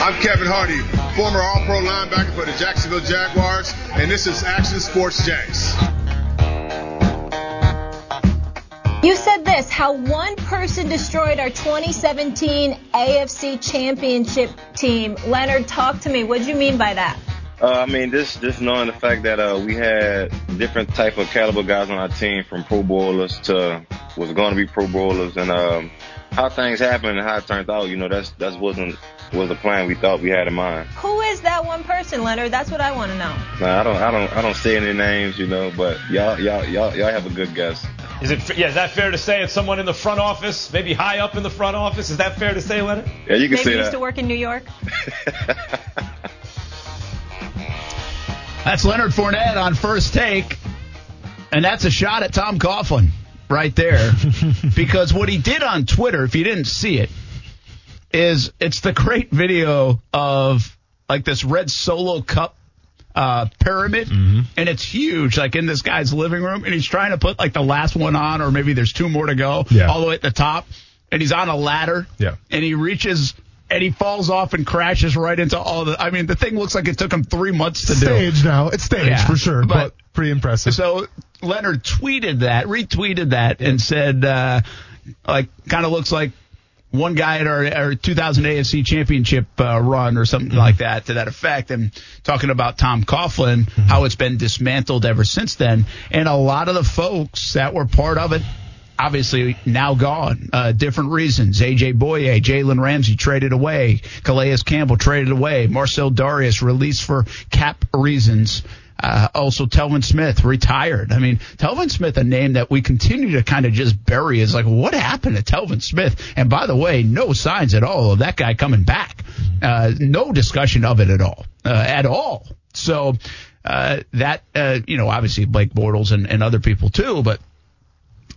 I'm Kevin Hardy, former All Pro linebacker for the Jacksonville Jaguars, and this is Action Sports Jax. You said this how one person destroyed our 2017 AFC Championship team. Leonard, talk to me. What do you mean by that? Uh, I mean, just just knowing the fact that uh, we had different type of caliber guys on our team, from Pro Bowlers to was going to be Pro Bowlers, and um, how things happened and how it turned out. You know, that's that wasn't was the plan we thought we had in mind. Who is that one person, Leonard? That's what I want to know. Nah, I don't I don't I don't say any names, you know, but y'all y'all y'all y'all have a good guess. Is it yeah? Is that fair to say? It's someone in the front office, maybe high up in the front office. Is that fair to say, Leonard? Yeah, you can Maybe say used that. to work in New York. That's Leonard Fournette on first take. And that's a shot at Tom Coughlin right there. because what he did on Twitter, if you didn't see it, is it's the great video of like this red solo cup uh, pyramid, and it's huge, like in this guy's living room, and he's trying to put like the last one on, or maybe there's two more to go, Yeah. all the way at the top, and he's on a ladder, Yeah. and he reaches. And he falls off and crashes right into all the. I mean, the thing looks like it took him three months to do. Staged now. It's staged Yeah, for sure, but, but- pretty impressive. So Leonard tweeted that, retweeted that, and said, uh, like, kind of looks like one guy at our, our 2000 AFC Championship uh, run or something like that to that effect, and talking about Tom Coughlin, how it's been dismantled ever since then, and a lot of the folks that were part of it. Obviously now gone. Uh, different reasons. AJ Bouye, Jalen Ramsey traded away. Calais Campbell traded away. Marcell Dareus released for cap reasons. Uh, also, Telvin Smith retired. I mean, Telvin Smith, a name that we continue to kind of just bury, is like, what happened to Telvin Smith? And by the way, no signs at all of that guy coming back. Uh, no discussion of it at all, uh, at all. So uh, that, uh, you know, obviously Blake Bortles and, and other people too, but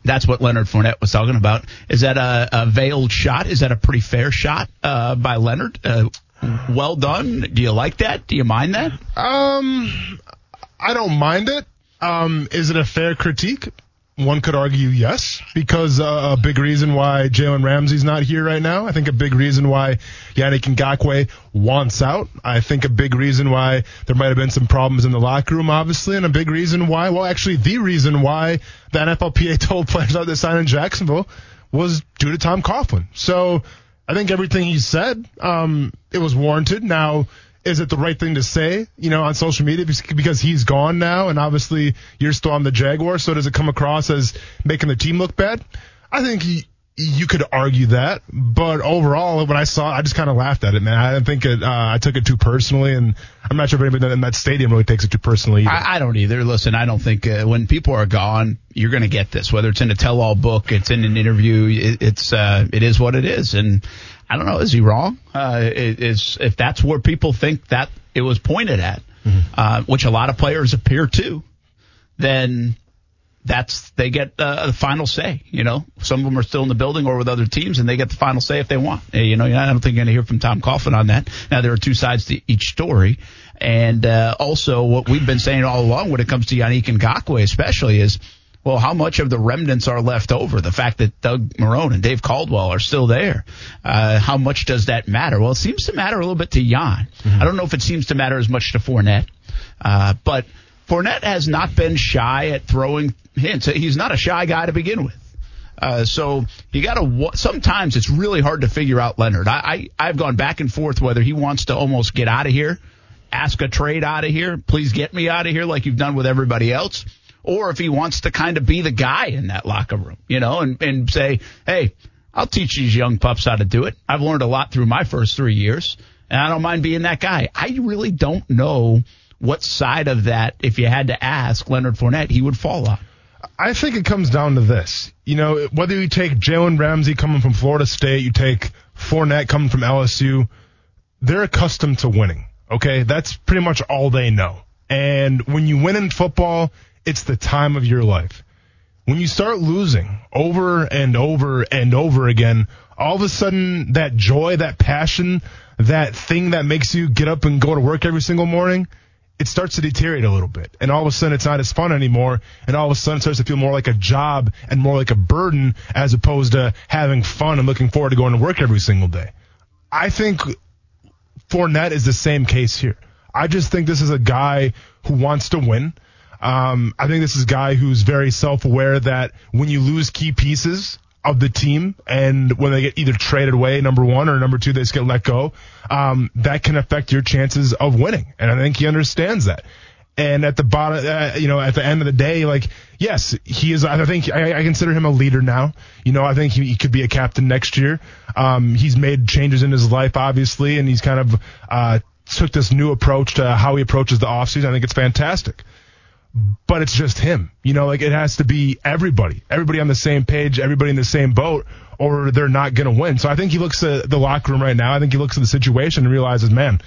that's what Leonard Fournette was talking about. Is that a, a veiled shot? Is that a pretty fair shot uh, by Leonard? Uh, well done. Do you like that? Do you mind that? Um, I don't mind it. Um, is it a fair critique? One could argue yes, because uh, a big reason why Jalen Ramsey's not here right now. I think a big reason why Yannick Ngakoue wants out. I think a big reason why there might have been some problems in the locker room, obviously, and a big reason why, well, actually, the reason why the NFLPA told players not to sign in Jacksonville was due to Tom Coughlin. So I think everything he said, um, it was warranted. Now, is it the right thing to say, you know, on social media because- he's gone now and obviously you're still on the Jaguar. So does it come across as making the team look bad? I think he, you could argue that, but overall, when I saw it, I just kind of laughed at it, man. I didn't think it, uh, I took it too personally and I'm not sure if anybody in that stadium really takes it too personally. I, I don't either. Listen, I don't think uh, when people are gone, you're going to get this. Whether it's in a tell-all book, it's in an interview, it, it's uh, it is what it is. And I don't know, is he wrong? Uh, is if that's where people think that it was pointed at, uh, which a lot of players appear to, then that's they get uh, the final say. You know, some of them are still in the building or with other teams, and they get the final say if they want. Uh, You know, I don't think you're going to hear from Tom Coughlin on that. Now there are two sides to each story, and uh, also what we've been saying all along when it comes to Yannick Ngakoue, especially is. Well, how much of the remnants are left over? The fact that Doug Marrone and Dave Caldwell are still there. Uh, how much does that matter? Well, it seems to matter a little bit to Jan. I don't know if it seems to matter as much to Fournette, uh, but Fournette has not been shy at throwing hints. He's not a shy guy to begin with. Uh, so you got to. Sometimes it's really hard to figure out Leonard. I, I I've gone back and forth whether he wants to almost get out of here, ask a trade out of here, please get me out of here, like you've done with everybody else, or if he wants to kind of be the guy in that locker room, you know, and and say, hey, I'll teach these young pups how to do it. I've learned a lot through my first three years, and I don't mind being that guy. I really don't know what side of that, if you had to ask Leonard Fournette, he would fall on. I think it comes down to this. You know, whether you take Jalen Ramsey coming from Florida State, you take Fournette coming from LSU, they're accustomed to winning. Okay. That's pretty much all they know. And when you win in football, it's the time of your life. When you start losing over and over and over again, all of a sudden that joy, that passion, that thing that makes you get up and go to work every single morning, it starts to deteriorate a little bit. And all of a sudden it's not as fun anymore. And all of a sudden it starts to feel more like a job and more like a burden as opposed to having fun and looking forward to going to work every single day. I think Fournette is the same case here. I just think this is a guy who wants to win. Um, I think this is a guy who's very self-aware that when you lose key pieces of the team and when they get either traded away, number one, or number two, they just get let go, um, that can affect your chances of winning. And I think he understands that. And at the bottom, uh, you know, at the end of the day, like, yes, he is. I think I, I consider him a leader now. You know, I think he, he could be a captain next year. Um, he's made changes in his life, obviously, and he's kind of uh, took this new approach to how he approaches the offseason. I think it's fantastic. But it's just him. You know, like it has to be everybody, everybody on the same page, everybody in the same boat, or they're not going to win. So I think he looks at the locker room right now. I think he looks at the situation and realizes, man,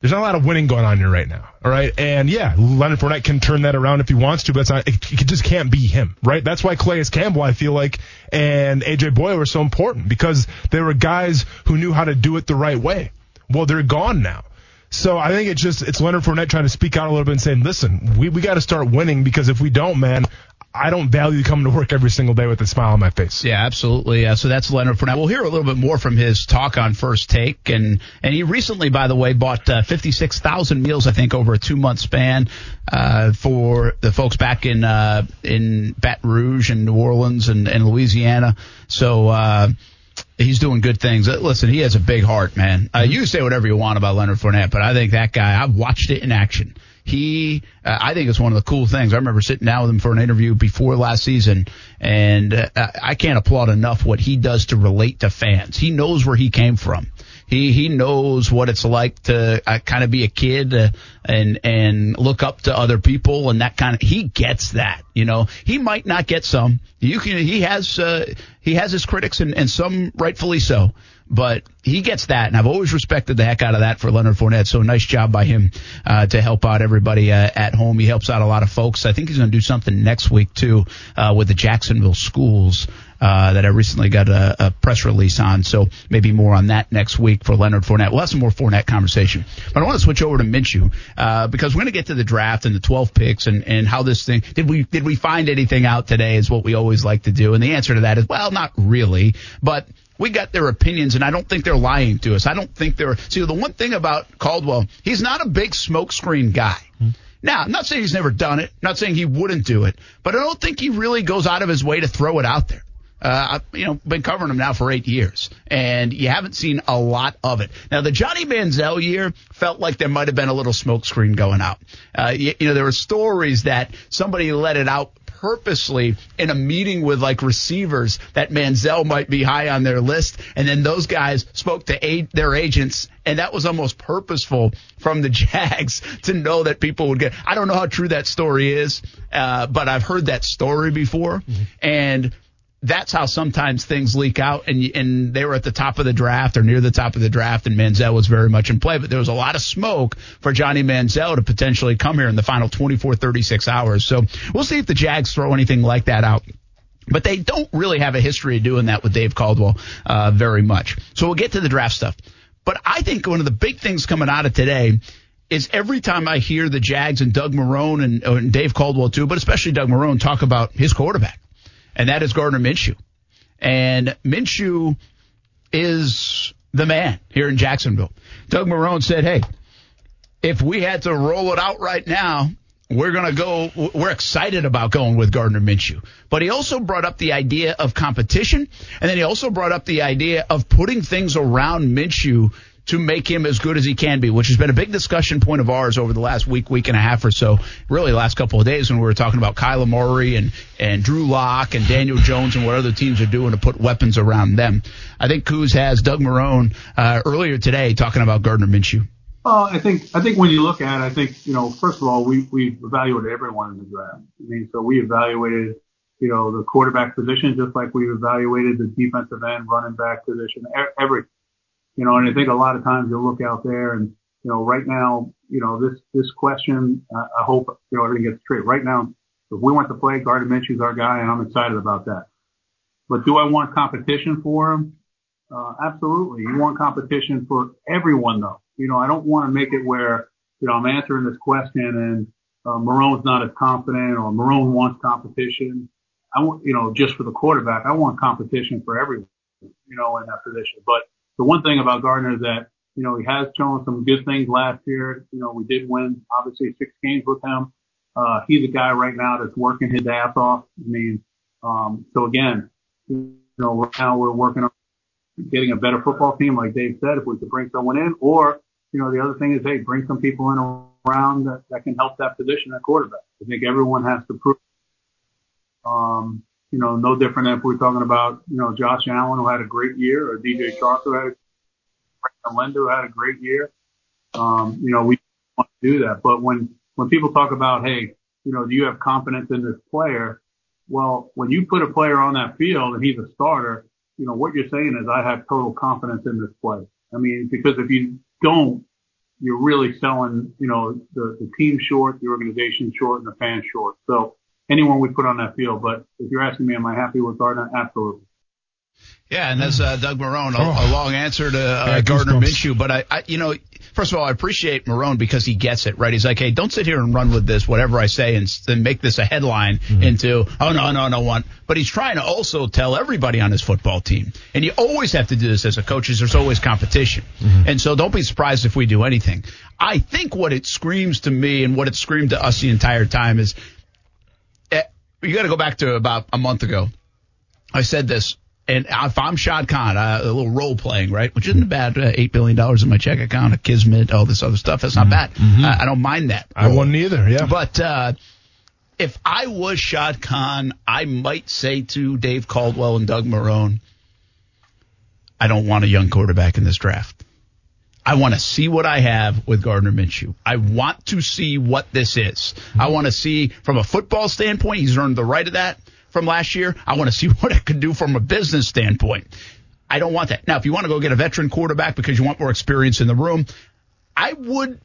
there's not a lot of winning going on here right now. All right. And yeah, Leonard Fournette can turn that around if he wants to, but it's not, it, it just can't be him. Right. That's why Calais Campbell, I feel like, and AJ Bouye were so important because they were guys who knew how to do it the right way. Well, they're gone now. So I think it's just it's Leonard Fournette trying to speak out a little bit and saying, listen, we, we got to start winning because if we don't, man, I don't value coming to work every single day with a smile on my face. Yeah, absolutely. Uh, so that's Leonard Fournette. We'll hear a little bit more from his talk on First Take, and and he recently, by the way, bought uh, 56,000 meals, I think, over a two month span uh, for the folks back in uh, in Baton Rouge and New Orleans and, and Louisiana. So. He's doing good things. Uh, listen, he has a big heart, man. Uh, you say whatever you want about Leonard Fournette, but I think that guy, I've watched it in action. He, uh, I think it's one of the cool things. I remember sitting down with him for an interview before last season, and uh, I can't applaud enough what he does to relate to fans. He knows where he came from. He he knows what it's like to uh, kind of be a kid uh, and and look up to other people and that kind of. He gets that, you know. He might not get some. You can. He has uh, he has his critics and and some rightfully so but he gets that, and I've always respected the heck out of that for Leonard Fournette. So nice job by him uh, to help out everybody uh, at home. He helps out a lot of folks. I think he's going to do something next week too uh, with the Jacksonville schools. Uh, that I recently got a, a, press release on. So maybe more on that next week for Leonard Fournette. We'll have some more Fournette conversation. But I want to switch over to Minshew uh, because we're going to get to the draft and the 12 picks and, and how this thing did we did we find anything out today is what we always like to do. And the answer to that is well, not really, but we got their opinions, and I don't think they're lying to us. I don't think they're. See, the one thing about Caldwell, he's not a big smokescreen guy. Mm-hmm. Now, I'm not saying he's never done it. I'm not saying he wouldn't do it, but I don't think he really goes out of his way to throw it out there. Uh, you know, been covering him now for eight years, and you haven't seen a lot of it. Now, the Johnny Manziel year felt like there might have been a little smokescreen going out. Uh, you, you know, there were stories that somebody let it out purposely in a meeting with like receivers that Manziel might be high on their list. And then those guys spoke to a- their agents and that was almost purposeful from the Jags to know that people would get. I don't know how true that story is, uh, but I've heard that story before. Mm-hmm. And that's how sometimes things leak out. And and they were at the top of the draft or near the top of the draft, and Manziel was very much in play. But there was a lot of smoke for Johnny Manziel to potentially come here in the final 24, 36 hours. So we'll see if the Jags throw anything like that out. But they don't really have a history of doing that with Dave Caldwell uh, very much. So we'll get to the draft stuff. But I think one of the big things coming out of today is every time I hear the Jags and Doug Marrone and, and Dave Caldwell too, but especially Doug Marrone talk about his quarterback and that is Gardner Minshew. And Minshew is the man here in Jacksonville. Doug Marrone said, hey, if we had to roll it out right now, we're going to go, we're excited about going with Gardner Minshew. But he also brought up the idea of competition, and then he also brought up the idea of putting things around Minshew to make him as good as he can be, which has been a big discussion point of ours over the last week, week and a half or so, really the last couple of days when we were talking about Kyler Murray and, and Drew Lock and Daniel Jones and what other teams are doing to put weapons around them. I think Coos has Doug Marrone uh, earlier today talking about Gardner Minshew. Well, I think I think when you look at it, I think you know first of all we we evaluated everyone in the draft. I mean, so we evaluated you know the quarterback position just like we evaluated the defensive end, running back position, every you know, and I think a lot of times you'll look out there and, you know, right now, you know, this, this question, uh, I hope, you know, everything gets straight. Right now, if we want to play, Gardner Minshew's our guy and I'm excited about that. But do I want competition for him? Uh, absolutely. You want competition for everyone though. You know, I don't want to make it where, you know, I'm answering this question and, uh, Marrone's not as confident or Marrone wants competition. I want, you know, just for the quarterback, I want competition for everyone, you know, in that position. But the one thing about Gardner that You know, he has shown some good things last year. You know, we did win obviously six games with him. Uh, he's a guy right now that's working his ass off. I mean, um, so again, you know, right now we're working on getting a better football team, like Dave said, if we could bring someone in, or, you know, the other thing is, hey, bring some people in around that, that can help that position at quarterback. I think everyone has to prove, um, you know, no different than if we're talking about, you know, Josh Allen who had a great year or DJ Chark who had a Linder who had a great year. Um, you know, we want to do that. But when, when people talk about, hey, you know, do you have confidence in this player? Well, when you put a player on that field and he's a starter, you know, what you're saying is I have total confidence in this play. I mean, because if you don't, you're really selling, you know, the, the team short, the organization short, and the fans short. So anyone we put on that field. But if you're asking me, am I happy with Gardner? Absolutely. Yeah, and that's uh, Doug Marrone, a, a, long answer to uh, Gardner Minshew. But I, I, you know, first of all, I appreciate Marrone because he gets it right. He's like, hey, don't sit here and run with this, whatever I say, and then make this a headline mm-hmm. into, oh no, no, no one. But he's trying to also tell everybody on his football team, and you always have to do this as a coach. Is there's always competition, mm-hmm. and so don't be surprised if we do anything. I think what it screams to me and what it screamed to us the entire time is, you got to go back to about a month ago. I said this and if I'm Shad Khan, uh, a little role playing, right, which isn't bad, uh, eight billion dollars in my check account, a kismet, all this other stuff, that's not mm-hmm. bad. Mm-hmm. I, I, don't mind that. I wouldn't either. Yeah, but uh, if I was Shad Khan, I might say to Dave Caldwell and Doug Marrone, I don't want a young quarterback in this draft. I want to see what I have with Gardner Minshew. I want to see what this is. Mm-hmm. I want to see from a football standpoint, he's earned the right of that from last year. I want to see what it could do from a business standpoint. I don't want that. Now, if you want to go get a veteran quarterback because you want more experience in the room, I would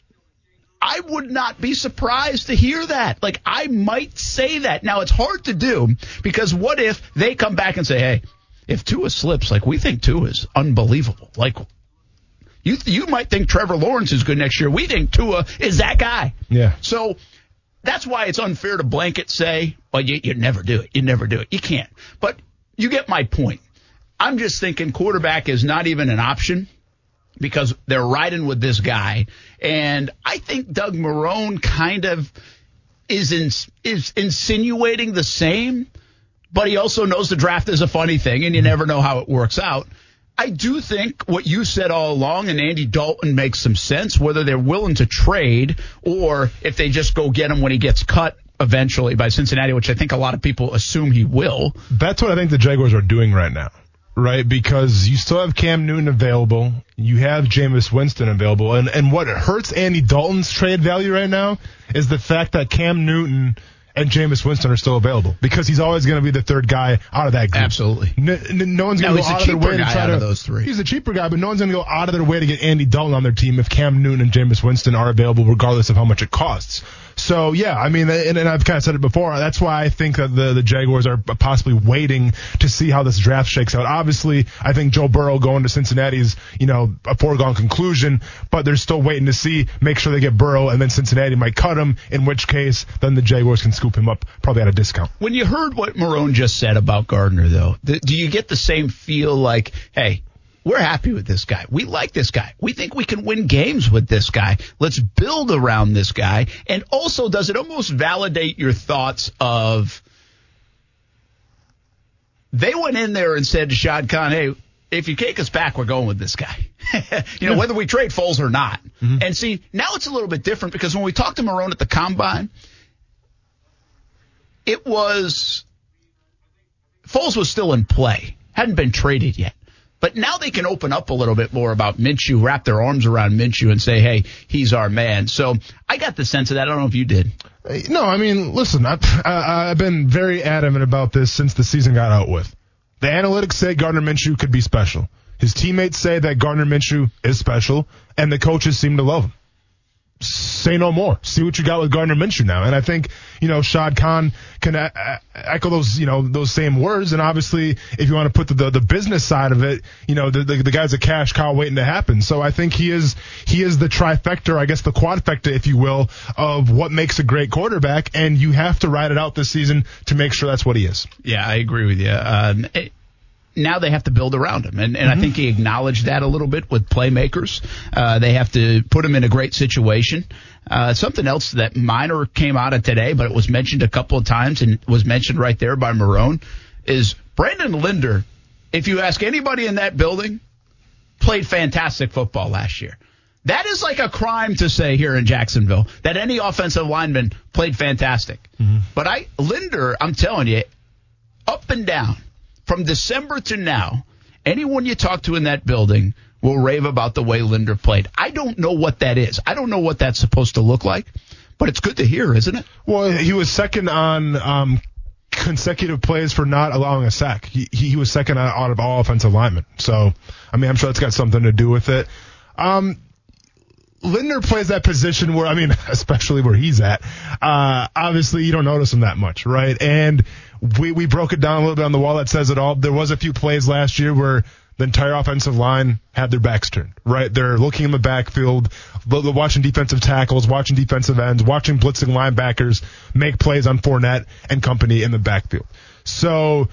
I would not be surprised to hear that. Like I might say that. Now it's hard to do because what if they come back and say, "Hey, if Tua slips, like we think Tua is unbelievable. Like you you might think Trevor Lawrence is good next year. We think Tua is that guy." Yeah. So that's why it's unfair to blanket say, well, you, you never do it. You never do it. You can't. But you get my point. I'm just thinking quarterback is not even an option because they're riding with this guy. And I think Doug Marrone kind of is in, is insinuating the same, but he also knows the draft is a funny thing and you mm-hmm. never know how it works out. I do think what you said all along and Andy Dalton makes some sense, whether they're willing to trade or if they just go get him when he gets cut eventually by Cincinnati, which I think a lot of people assume he will. That's what I think the Jaguars are doing right now, right? Because you still have Cam Newton available. You have Jameis Winston available. And, and what hurts Andy Dalton's trade value right now is the fact that Cam Newton – and Jameis Winston are still available because he's always going to be the third guy out of that group. Absolutely. No, no one's going to go out of their way to try to. those three. He's a cheaper guy, but no one's going to go out of their way to get Andy Dalton on their team if Cam Newton and Jameis Winston are available, regardless of how much it costs. So yeah, I mean, and, and, I've kind of said it before. That's why I think that the the Jaguars are possibly waiting to see how this draft shakes out. Obviously, I think Joe Burrow going to Cincinnati is you know a foregone conclusion, but they're still waiting to see, make sure they get Burrow, and then Cincinnati might cut him. In which case, then the Jaguars can scoop him up probably at a discount. When you heard what Marrone just said about Gardner, though, do you get the same feel like, hey? We're happy with this guy. We like this guy. We think we can win games with this guy. Let's build around this guy. And also, does it almost validate your thoughts of they went in there and said to Shad Khan, hey, if you take us back, we're going with this guy. you know, whether we trade Foles or not. Mm-hmm. And see, now it's a little bit different because when we talked to Marrone at the combine, it was Foles was still in play, hadn't been traded yet. But now they can open up a little bit more about Minshew, wrap their arms around Minshew and say, hey, he's our man. So I got the sense of that. I don't know if you did. Uh, no, I mean, listen, I've, I've been very adamant about this since the season got out with. The analytics say Gardner Minshew could be special. His teammates say that Gardner Minshew is special, and the coaches seem to love him say no more. See what you got with Gardner Minshew now. And I think, you know, Shad Khan can a- a- echo those, you know, those same words. And obviously, if you want to put the, the, the business side of it, you know, the, the, the, guy's a cash cow waiting to happen. So I think he is, he is the trifecta, I guess the quadfecta, if you will, of what makes a great quarterback. And you have to ride it out this season to make sure that's what he is. Yeah, I agree with you. Um, it, now they have to build around him. And, and mm-hmm. I think he acknowledged that a little bit with playmakers. Uh, they have to put him in a great situation. Uh, something else that minor came out of today, but it was mentioned a couple of times and was mentioned right there by Marrone is Brandon Linder. If you ask anybody in that building, played fantastic football last year. That is like a crime to say here in Jacksonville that any offensive lineman played fantastic. Mm-hmm. But I, Linder, I'm telling you, up and down from December to now, anyone you talk to in that building will rave about the way Linder played. I don't know what that is. I don't know what that's supposed to look like, but it's good to hear, isn't it? Well, he was second on um, consecutive plays for not allowing a sack. He, he was second out of all offensive linemen. So, I mean, I'm sure that's got something to do with it. Um, Linder plays that position where, I mean, especially where he's at. Uh, obviously you don't notice him that much, right? And we, we broke it down a little bit on the wall that says it all. There was a few plays last year where the entire offensive line had their backs turned, right? They're looking in the backfield, watching defensive tackles, watching defensive ends, watching blitzing linebackers make plays on Fournette and company in the backfield. So,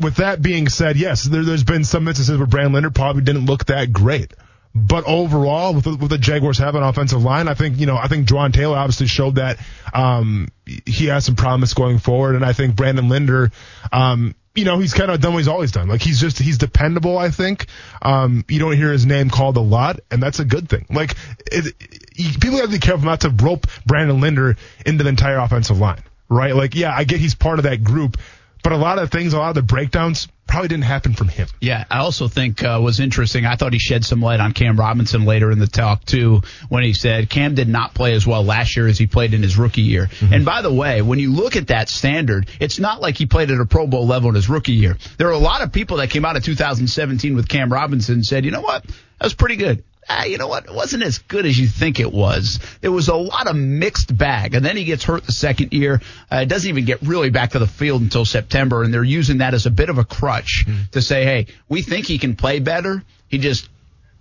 with that being said, yes, there, has been some instances where Brandon Linder probably didn't look that great. But overall, with the, with the Jaguars having an offensive line, I think you know I think Jawaan Taylor obviously showed that um, he has some promise going forward, and I think Brandon Linder, um, you know, he's kind of done what he's always done. Like he's just he's dependable. I think um, you don't hear his name called a lot, and that's a good thing. Like it, it, people have to be careful not to rope Brandon Linder into the entire offensive line, right? Like yeah, I get he's part of that group, but a lot of things, a lot of the breakdowns probably didn't happen from him. Yeah, I also think uh, was interesting. I thought he shed some light on Cam Robinson later in the talk too, when he said Cam did not play as well last year as he played in his rookie year. Mm-hmm. And by the way, when you look at that standard, it's not like he played at a Pro Bowl level in his rookie year. There are a lot of people that came out of 2017 with Cam Robinson and said, you know what, that was pretty good ah, you know what? It wasn't as good as you think it was. There was a lot of mixed bag. And then he gets hurt the second year. Uh, it doesn't even get really back to the field until September. And they're using that as a bit of a crutch mm-hmm. to say, hey, we think he can play better. He just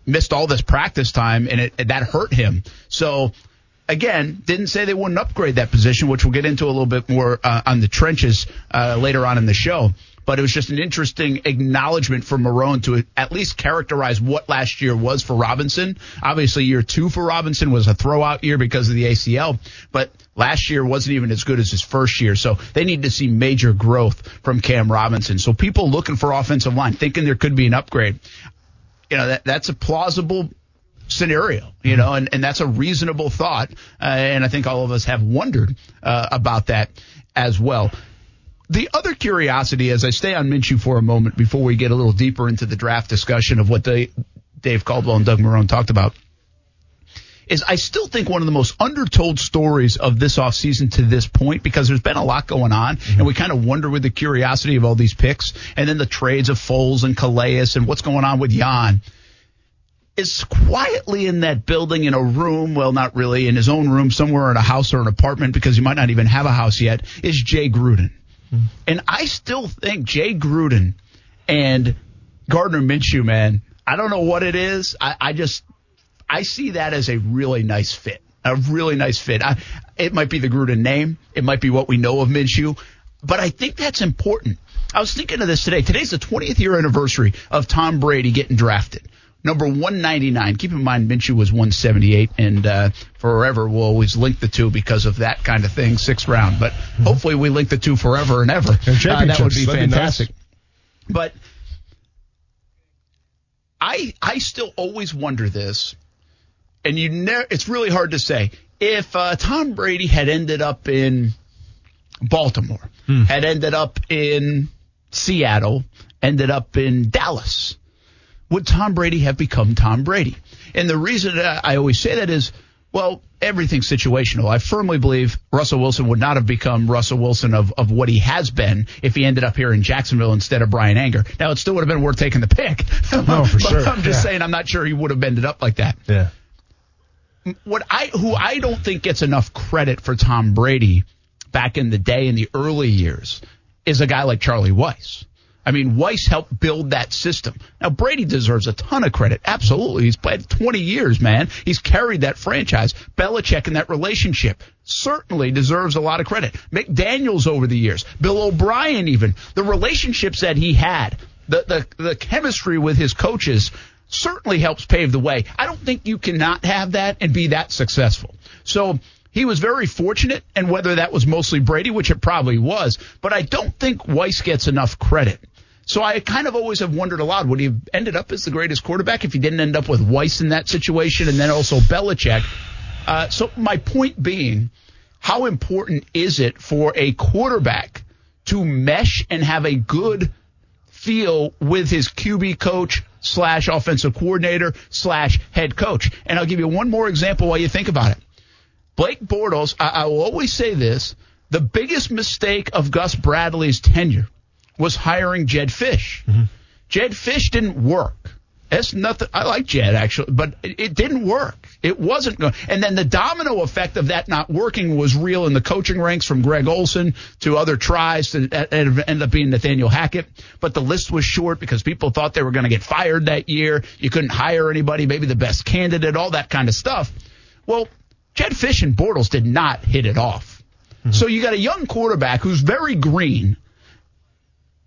missed all this practice time and it, that hurt him. So, again, didn't say they wouldn't upgrade that position, which we'll get into a little bit more uh, on the trenches uh, later on in the show but it was just an interesting acknowledgement for Marrone to at least characterize what last year was for Robinson. Obviously, year two for Robinson was a throwout year because of the ACL, but last year wasn't even as good as his first year. So they need to see major growth from Cam Robinson. So people looking for offensive line, thinking there could be an upgrade, you know, that, that's a plausible scenario, you know, and, and that's a reasonable thought. Uh, and I think all of us have wondered uh, about that as well. The other curiosity, as I stay on Minshew for a moment before we get a little deeper into the draft discussion of what they, Dave Caldwell and Doug Marrone talked about, is I still think one of the most undertold stories of this offseason to this point because there's been a lot going on mm-hmm. and we kind of wonder with the curiosity of all these picks and then the trades of Foles and Calais and what's going on with Jan is quietly in that building in a room, well, not really, in his own room, somewhere in a house or an apartment because he might not even have a house yet, is Jay Gruden. Mm-hmm. And I still think Jay Gruden and Gardner Minshew, man, I don't know what it is. I, I just, I see that as a really nice fit. A really nice fit. I, it might be the Gruden name. It might be what we know of Minshew. But I think that's important. I was thinking of this today. Today's the 20th year anniversary of Tom Brady getting drafted number 199. Keep in mind, Minshew was 178, and uh, forever we'll always link the two because of that kind of thing, sixth round. But mm-hmm. hopefully we link the two forever and ever. Uh, that would be fantastic. Be nice. But I I still always wonder this, and you ne- it's really hard to say if uh, Tom Brady had ended up in Baltimore, hmm. had ended up in Seattle, ended up in Dallas would Tom Brady have become Tom Brady? And the reason I always say that is, well, everything's situational. I firmly believe Russell Wilson would not have become Russell Wilson of, of what he has been if he ended up here in Jacksonville instead of Bryan Anger. Now, it still would have been worth taking the pick. No, for sure. I'm just yeah. saying, I'm not sure he would have ended up like that. Yeah. What I, who I don't think gets enough credit for Tom Brady back in the day in the early years is a guy like Charlie Weis. I mean, Weis helped build that system. Now, Brady deserves a ton of credit. Absolutely. He's played 20 years, man. He's carried that franchise. Belichick in that relationship certainly deserves a lot of credit. McDaniels over the years. Bill O'Brien even. The relationships that he had the, the, the chemistry with his coaches certainly helps pave the way. I don't think you cannot have that and be that successful. So he was very fortunate, and whether that was mostly Brady, which it probably was, but I don't think Weis gets enough credit. So I kind of always have wondered aloud, would he have ended up as the greatest quarterback if he didn't end up with Weis in that situation and then also Belichick? Uh, so my point being, how important is it for a quarterback to mesh and have a good feel with his QB coach slash offensive coordinator slash head coach? And I'll give you one more example while you think about it. Blake Bortles, I, I will always say this, the biggest mistake of Gus Bradley's tenure was hiring Jedd Fisch. Mm-hmm. Jedd Fisch didn't work. That's nothing. I like Jedd actually, but it, it didn't work. It wasn't going. And then the domino effect of that not working was real in the coaching ranks from Greg Olson to other tries to end up being Nathaniel Hackett. But the list was short because people thought they were going to get fired that year. You couldn't hire anybody, maybe the best candidate, all that kind of stuff. Well, Jedd Fisch and Bortles did not hit it off. Mm-hmm. So you got a young quarterback who's very green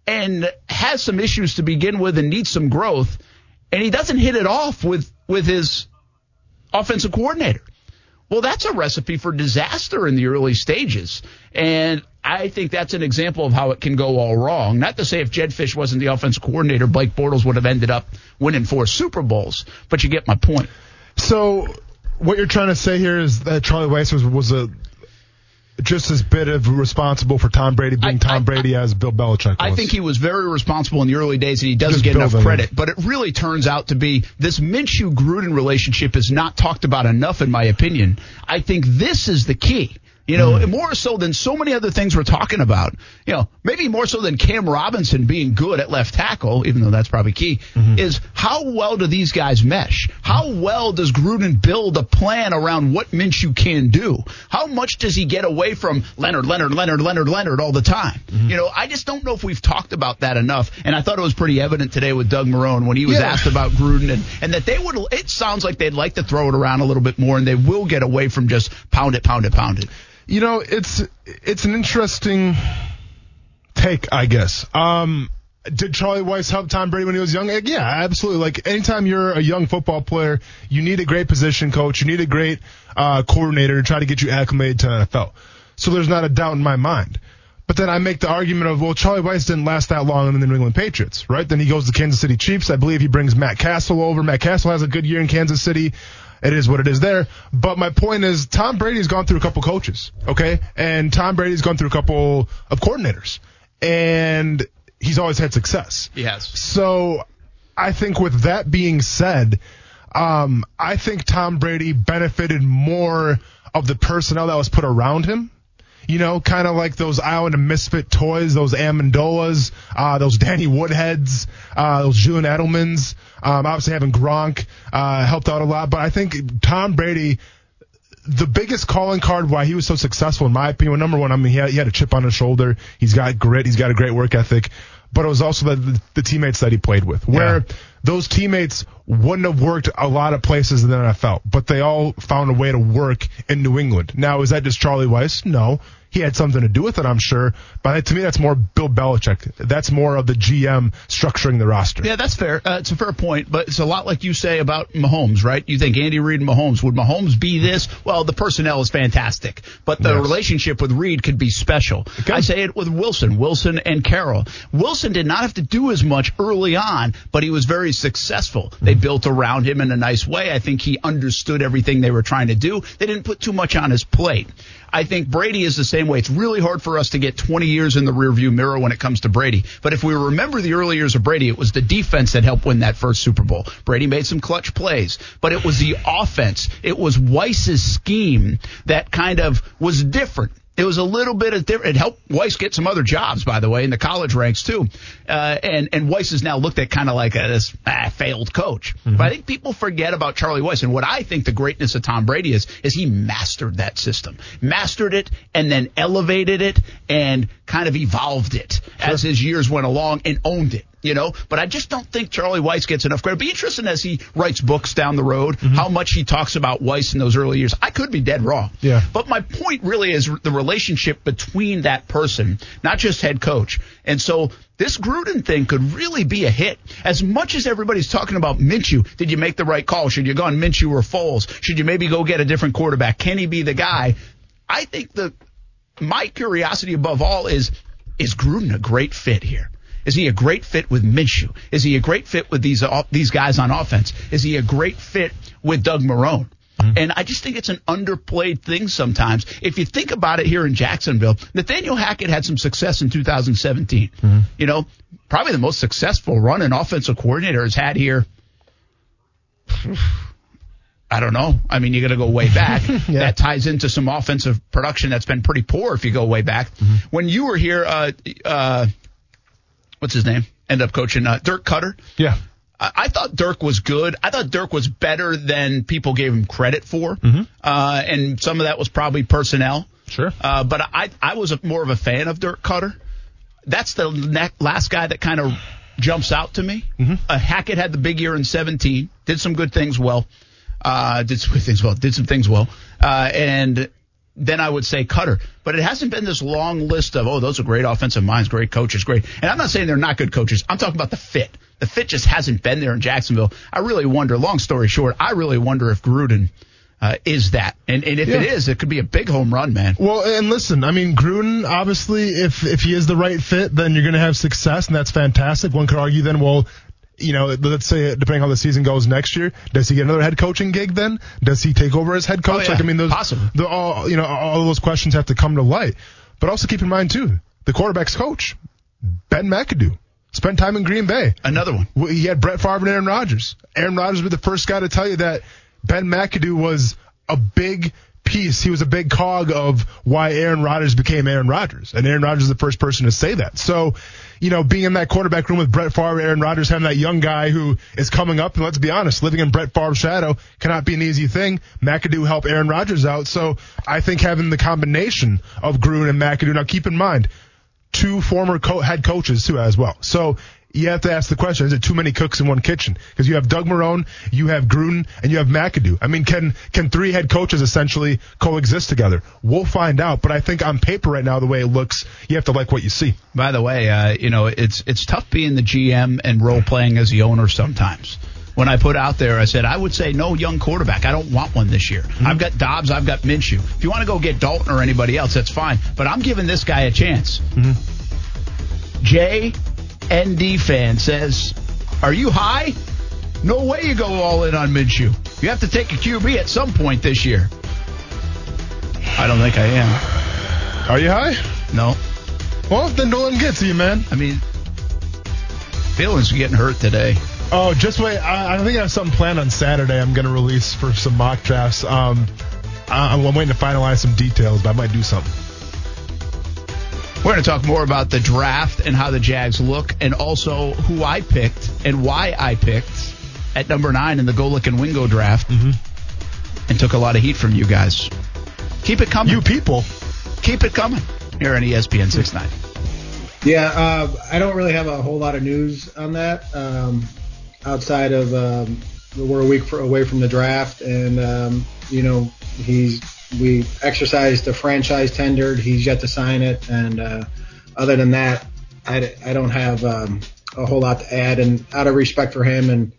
and has some issues to begin with and needs some growth and he doesn't hit it off with with his offensive coordinator. Well, that's a recipe for disaster in the early stages. And I think that's an example of how it can go all wrong. Not to say if Jedd Fisch wasn't the offensive coordinator, Blake Bortles would have ended up winning four Super Bowls. But you get my point. So what you're trying to say here is that Charlie Weis was, was a just as bit of responsible for Tom Brady being I, Tom I, Brady as Bill Belichick was. I think he was very responsible in the early days, and he doesn't just get enough credit. It. But it really turns out to be this Minshew Gruden relationship is not talked about enough, in my opinion. I think this is the key. You know, mm. more so than so many other things we're talking about. You know, maybe more so than Cam Robinson being good at left tackle, even though that's probably key, mm-hmm. is how well do these guys mesh? How well does Gruden build a plan around what Minshew can do? How much does he get away from Leonard, Leonard, Leonard, Leonard, Leonard all the time? Mm-hmm. You know, I just don't know if we've talked about that enough. And I thought it was pretty evident today with Doug Marrone when he was yeah. asked about Gruden and, and that they would, it sounds like they'd like to throw it around a little bit more and they will get away from just pound it, pound it, pound it. You know, it's it's an interesting take, I guess. Um, did Charlie Weis help Tom Brady when he was young? Yeah, absolutely. Like anytime you're a young football player, you need a great position coach, you need a great uh, coordinator to try to get you acclimated to NFL. So there's not a doubt in my mind. But then I make the argument of, well, Charlie Weis didn't last that long in the New England Patriots, right? Then he goes to Kansas City Chiefs. I believe he brings Matt Cassel over. Matt Cassel has a good year in Kansas City it is what it is there. But my point is, Tom Brady's gone through a couple coaches, okay, and Tom Brady's gone through a couple of coordinators, and he's always had success. Yes. So I think with that being said, um, I think Tom Brady benefited more of the personnel that was put around him you know, kind of like those Island of Misfit toys, those Amendolas, uh, those Danny Woodheads, uh, those Julian Edelmans. Um, obviously having Gronk, uh, helped out a lot, but I think Tom Brady, the biggest calling card why he was so successful, in my opinion, number one, I mean, he had, he had a chip on his shoulder. He's got grit. He's got a great work ethic, but it was also the, the, the teammates that he played with, where yeah. Those teammates wouldn't have worked a lot of places in the NFL, but they all found a way to work in New England. Now, is that just Charlie Weis? No he had something to do with it, I'm sure. But to me, that's more Bill Belichick. That's more of the GM structuring the roster. Yeah, that's fair. Uh, it's a fair point, but it's a lot like you say about Mahomes, right? You think Andy Reid and Mahomes would Mahomes be this? Well, the personnel is fantastic, but the yes. relationship with Reid could be special. Okay. I say it with Wilson, Wilson and Carroll. Wilson did not have to do as much early on, but he was very successful. They mm-hmm. built around him in a nice way. I think he understood everything they were trying to do. They didn't put too much on his plate. I think Brady is the same way. It's really hard for us to get 20 years in the rearview mirror when it comes to Brady. But if we remember the early years of Brady, it was the defense that helped win that first Super Bowl. Brady made some clutch plays, but it was the offense. It was Weis's scheme that kind of was different. It was a little bit of different. It helped Weis get some other jobs, by the way, in the college ranks too. Uh, and and Weis is now looked at kind of like a, this ah, failed coach. Mm-hmm. But I think people forget about Charlie Weis And what I think the greatness of Tom Brady is is he mastered that system, mastered it, and then elevated it and kind of evolved it sure. as his years went along and owned it. You know. But I just don't think Charlie Weis gets enough credit. It'd be interesting as he writes books down the road, mm-hmm. how much he talks about Weis in those early years. I could be dead wrong. Yeah. But my point really is the relationship between that person, not just head coach. And so this Gruden thing could really be a hit. As much as everybody's talking about Minshew, did you make the right call? Should you go on Minshew or Foles? Should you maybe go get a different quarterback? Can he be the guy? I think the my curiosity above all is is Gruden a great fit here? Is he a great fit with Minshew? Is he a great fit with these uh, these guys on offense? Is he a great fit with Doug Marrone? Mm-hmm. And I just think it's an underplayed thing sometimes. If you think about it here in Jacksonville, Nathaniel Hackett had some success in 2017. Mm-hmm. You know, probably the most successful run an offensive coordinator has had here. I don't know. I mean, you got to go way back. yeah. That ties into some offensive production that's been pretty poor if you go way back. Mm-hmm. When you were here, uh, uh, what's his name? End up coaching uh, Dirk Koetter. Yeah. I, I thought Dirk was good. I thought Dirk was better than people gave him credit for. Mm-hmm. Uh, and some of that was probably personnel. Sure. Uh, but I, I was a, more of a fan of Dirk Koetter. That's the ne- last guy that kind of jumps out to me. Mm-hmm. Uh, Hackett had the big year in 17, did some good things well. Uh, did some good things well, did some things well. Uh, and then I would say Koetter. But it hasn't been this long list of, oh, those are great offensive minds, great coaches, great. And I'm not saying they're not good coaches. I'm talking about the fit. The fit just hasn't been there in Jacksonville. I really wonder, long story short, I really wonder if Gruden uh, is that. And, and if yeah. it is, it could be a big home run, man. Well, and listen, I mean, Gruden, obviously, if, if he is the right fit, then you're going to have success, and that's fantastic. One could argue then, well, you know, let's say depending on how the season goes next year, does he get another head coaching gig then? Does he take over as head oh, coach? Oh, yeah. Like, I mean, those. The, all, you know, all those questions have to come to light. But also keep in mind too, the quarterback's coach, Ben McAdoo, spent time in Green Bay. Another one. He had Brett Favre and Aaron Rodgers. Aaron Rodgers was the first guy to tell you that Ben McAdoo was a big piece. He was a big cog of why Aaron Rodgers became Aaron Rodgers. And Aaron Rodgers is the first person to say that. So, you know, being in that quarterback room with Brett Favre, Aaron Rodgers, having that young guy who is coming up, and let's be honest, living in Brett Favre's shadow cannot be an easy thing. McAdoo helped Aaron Rodgers out. So I think having the combination of Gruden and McAdoo, now keep in mind, two former co- head coaches too as well. So you have to ask the question: Is it too many cooks in one kitchen? Because you have Doug Marrone, you have Gruden, and you have McAdoo. I mean, can can three head coaches essentially coexist together? We'll find out. But I think on paper right now, the way it looks, you have to like what you see. By the way, uh, you know it's it's tough being the GM and role playing as the owner sometimes. When I put out there, I said I would say no young quarterback. I don't want one this year. Mm-hmm. I've got Dobbs, I've got Minshew. If you want to go get Dalton or anybody else, that's fine. But I'm giving this guy a chance. Mm-hmm. Jay ND fan says, Are you high? No way you go all in on Minshew. You have to take a QB at some point this year. I don't think I am. Are you high? No. Well, then no one let him get to you, man. I mean, feelings are getting hurt today. Oh, just wait. I, I think I have something planned on Saturday. I'm going to release for some mock drafts. Um, I'm waiting to finalize some details, but I might do something. We're going to talk more about the draft and how the Jags look, and also who I picked and why I picked at number nine in the Golic and Wingo draft, mm-hmm. and took a lot of heat from you guys. Keep it coming, you people. Keep it coming here on ESPN 690. Yeah, uh, I don't really have a whole lot of news on that um, outside of um, we're a week for, away from the draft, and um, you know he's we exercised the franchise tendered. He's yet to sign it, and uh, other than that, I, I don't have um, a whole lot to add. And out of respect for him and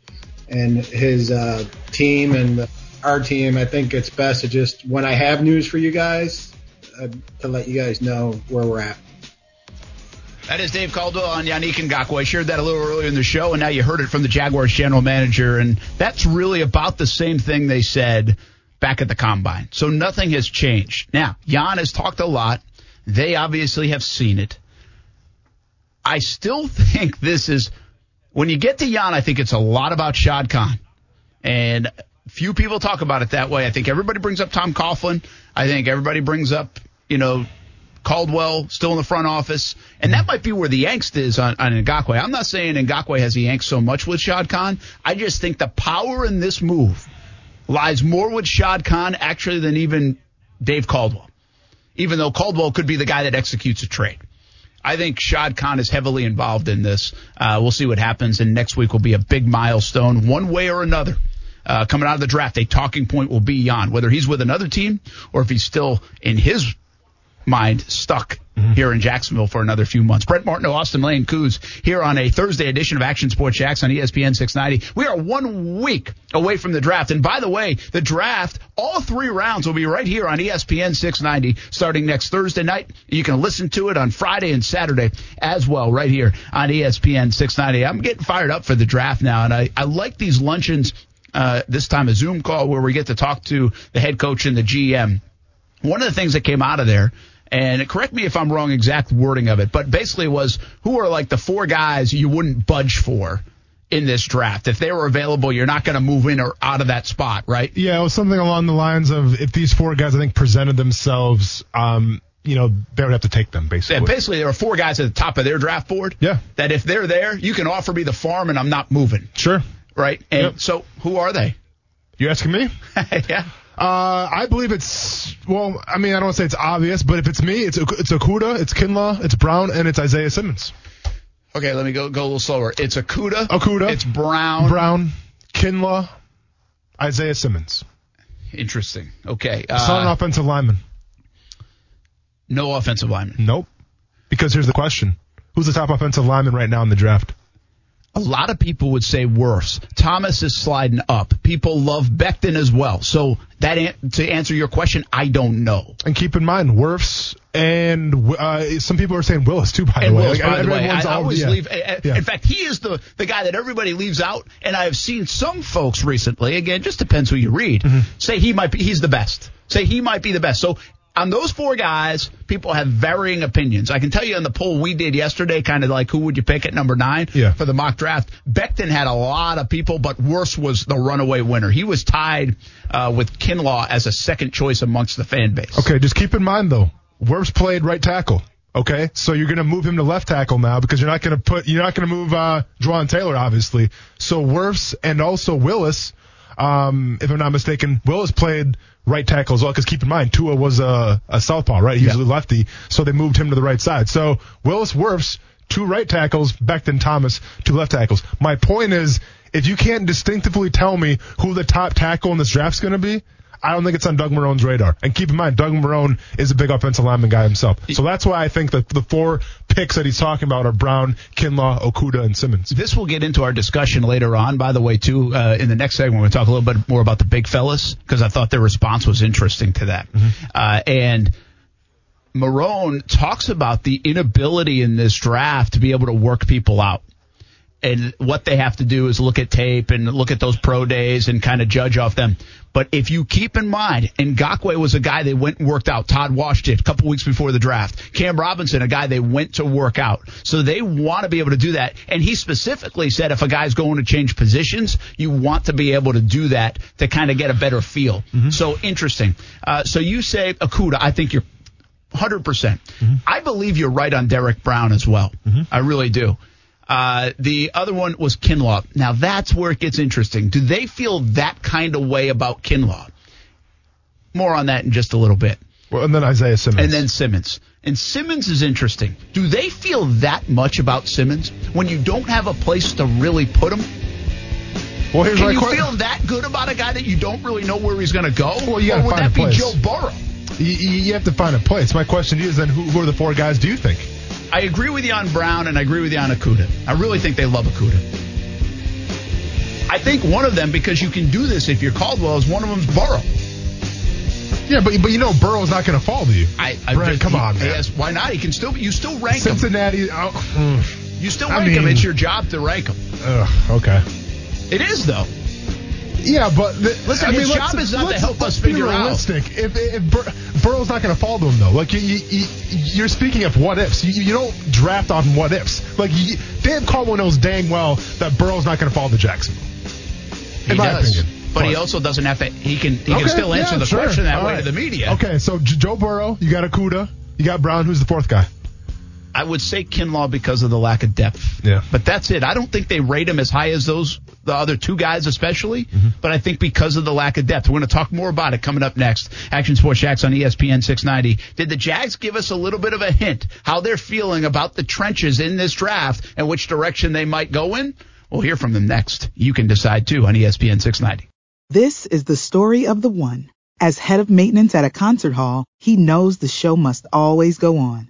and his uh, team and our team, I think it's best to just when I have news for you guys uh, to let you guys know where we're at. That is Dave Caldwell on Yannick Ngakoue. I shared that a little earlier in the show, and now you heard it from the Jaguars general manager. And that's really about the same thing they said back at the combine. So nothing has changed. Now, Jan has talked a lot. They obviously have seen it. I still think this is, when you get to Jan, I think it's a lot about Shad Khan. And few people talk about it that way. I think everybody brings up Tom Coughlin. I think everybody brings up, you know, Caldwell still in the front office. And that might be where the angst is on, on Ngakoue. I'm not saying Ngakoue has the angst so much with Shad Khan. I just think the power in this move lies more with Shad Khan actually than even Dave Caldwell, even though Caldwell could be the guy that executes a trade. I think Shad Khan is heavily involved in this. Uh, we'll see what happens, and next week will be a big milestone, one way or another. Uh, coming out of the draft, a talking point will be Jan, whether he's with another team or if he's still in his mind stuck mm-hmm. here in Jacksonville for another few months. Brett Martin, Austin Lane, Coos here on a Thursday edition of Action Sports Jax on ESPN 690. We are one week away from the draft. And by the way, the draft, all three rounds will be right here on ESPN 690 starting next Thursday night. You can listen to it on Friday and Saturday as well right here on ESPN 690. I'm getting fired up for the draft now. And I, I like these luncheons. Uh, this time a Zoom call where we get to talk to the head coach and the GM. One of the things that came out of there and correct me if I'm wrong, exact wording of it, but basically it was who are like the four guys you wouldn't budge for in this draft. If they were available, you're not going to move in or out of that spot, right? Yeah, it was something along the lines of if these four guys, I think, presented themselves, um, you know, they would have to take them basically. Yeah, basically, there are four guys at the top of their draft board. Yeah. That if they're there, you can offer me the farm and I'm not moving. Sure. Right. And yep. so, who are they? You asking me? yeah. Uh, I believe it's well. I mean, I don't want to say it's obvious, but if it's me, it's it's Okudah, it's Kinlaw, it's Brown, and it's Isaiah Simmons. Okay, let me go go a little slower. It's Okudah. Okudah. It's Brown. Brown, Kinlaw, Isaiah Simmons. Interesting. Okay. Uh, an offensive lineman. No offensive lineman. Nope. Because here's the question: Who's the top offensive lineman right now in the draft? A lot of people would say Wirfs. Thomas is sliding up. People love Becton as well. So that to answer your question, I don't know. And keep in mind, Wirfs and uh, some people are saying Willis too. By and the Willis, way, by the way, I, I always yeah. leave. Yeah. In fact, he is the the guy that everybody leaves out. And I have seen some folks recently. Again, just depends who you read. Mm-hmm. Say he might be. He's the best. Say he might be the best. So on those four guys, people have varying opinions. I can tell you on the poll we did yesterday, kind of like who would you pick at number nine yeah. for the mock draft. Becton had a lot of people, but Wirfs was the runaway winner. He was tied uh, with Kinlaw as a second choice amongst the fan base. Okay, just keep in mind though, Wirfs played right tackle. Okay, so you're going to move him to left tackle now because you're not going to put you're not going to move uh, Jawaan Taylor, obviously. So Wirfs and also Willis, um, if I'm not mistaken, Willis played right tackle as well. Because keep in mind, Tua was a, a southpaw, right? He's yeah. a lefty, so they moved him to the right side. So Willis Wirfs, two right tackles, Becton Thomas, two left tackles. My point is, if you can't distinctively tell me who the top tackle in this draft is going to be, I don't think it's on Doug Marrone's radar. And keep in mind, Doug Marrone is a big offensive lineman guy himself. So that's why I think that the four picks that he's talking about are Brown, Kinlaw, Okudah, and Simmons. This will get into our discussion later on, by the way, too. Uh, in the next segment, to talk a little bit more about the big fellas because I thought their response was interesting to that. Mm-hmm. Uh, and Marrone talks about the inability in this draft to be able to work people out and what they have to do is look at tape and look at those pro days and kind of judge off them. But if you keep in mind, Ngakoue was a guy they went and worked out. Todd Wash did a couple weeks before the draft. Cam Robinson, a guy they went to work out. So they want to be able to do that. And he specifically said if a guy's going to change positions, you want to be able to do that to kind of get a better feel. Mm-hmm. So interesting. Uh, so you say Okudah, I think you're 100%. percent mm hmm I believe you're right on Derrick Brown as well. Mm-hmm. I really do. Uh, the other one was Kinlaw. Now that's where it gets interesting. Do they feel that kind of way about Kinlaw? More on that in just a little bit. Well, and then Isaiah Simmons. And then Simmons. And Simmons is interesting. Do they feel that much about Simmons when you don't have a place to really put him? Well, here's Can you question. feel that good about a guy that you don't really know where he's going to go? Well, you got to find a place. Joe Burrow? You, you, have to find a place. My question to you is then who, who are the four guys do you think? I agree with you on Brown and I agree with you on Okudah. I really think they love Okudah. I think one of them, because you can do this if you're Caldwell, is one of them's Burrow. Yeah, but but you know Burrow's not going to fall to you. I, I Brad, come he, on, man. Yes, why not? He can still you still rank Cincinnati. him. Oh, you still rank I mean, him. It's your job to rank him. Uh, okay. It is though. Yeah, but the, listen, I mean, his job is not to help us figure realistic. out. If, if Bur- Burrow's not going to fall to him though, like you, you, are speaking of what ifs. You, you, don't draft on what ifs. Like you, Dave Caldwell knows dang well that Burrow's not going to fall to Jacksonville. In my does. opinion. But, but, he also doesn't have to. He can. He okay, can still answer yeah, the sure. question that All way right. to the media. Okay, so J- Joe Burrow, you got Okudah, you got Brown. Who's the fourth guy? I would say Kinlaw because of the lack of depth. Yeah. But that's it. I don't think they rate him as high as those the other two guys, especially. Mm-hmm. But I think because of the lack of depth, we're going to talk more about it coming up next. Action Sports Jax on ESPN 690. Did the Jags give us a little bit of a hint how they're feeling about the trenches in this draft and which direction they might go in? We'll hear from them next. You can decide too on ESPN 690. This is the story of the one. As head of maintenance at a concert hall, he knows the show must always go on.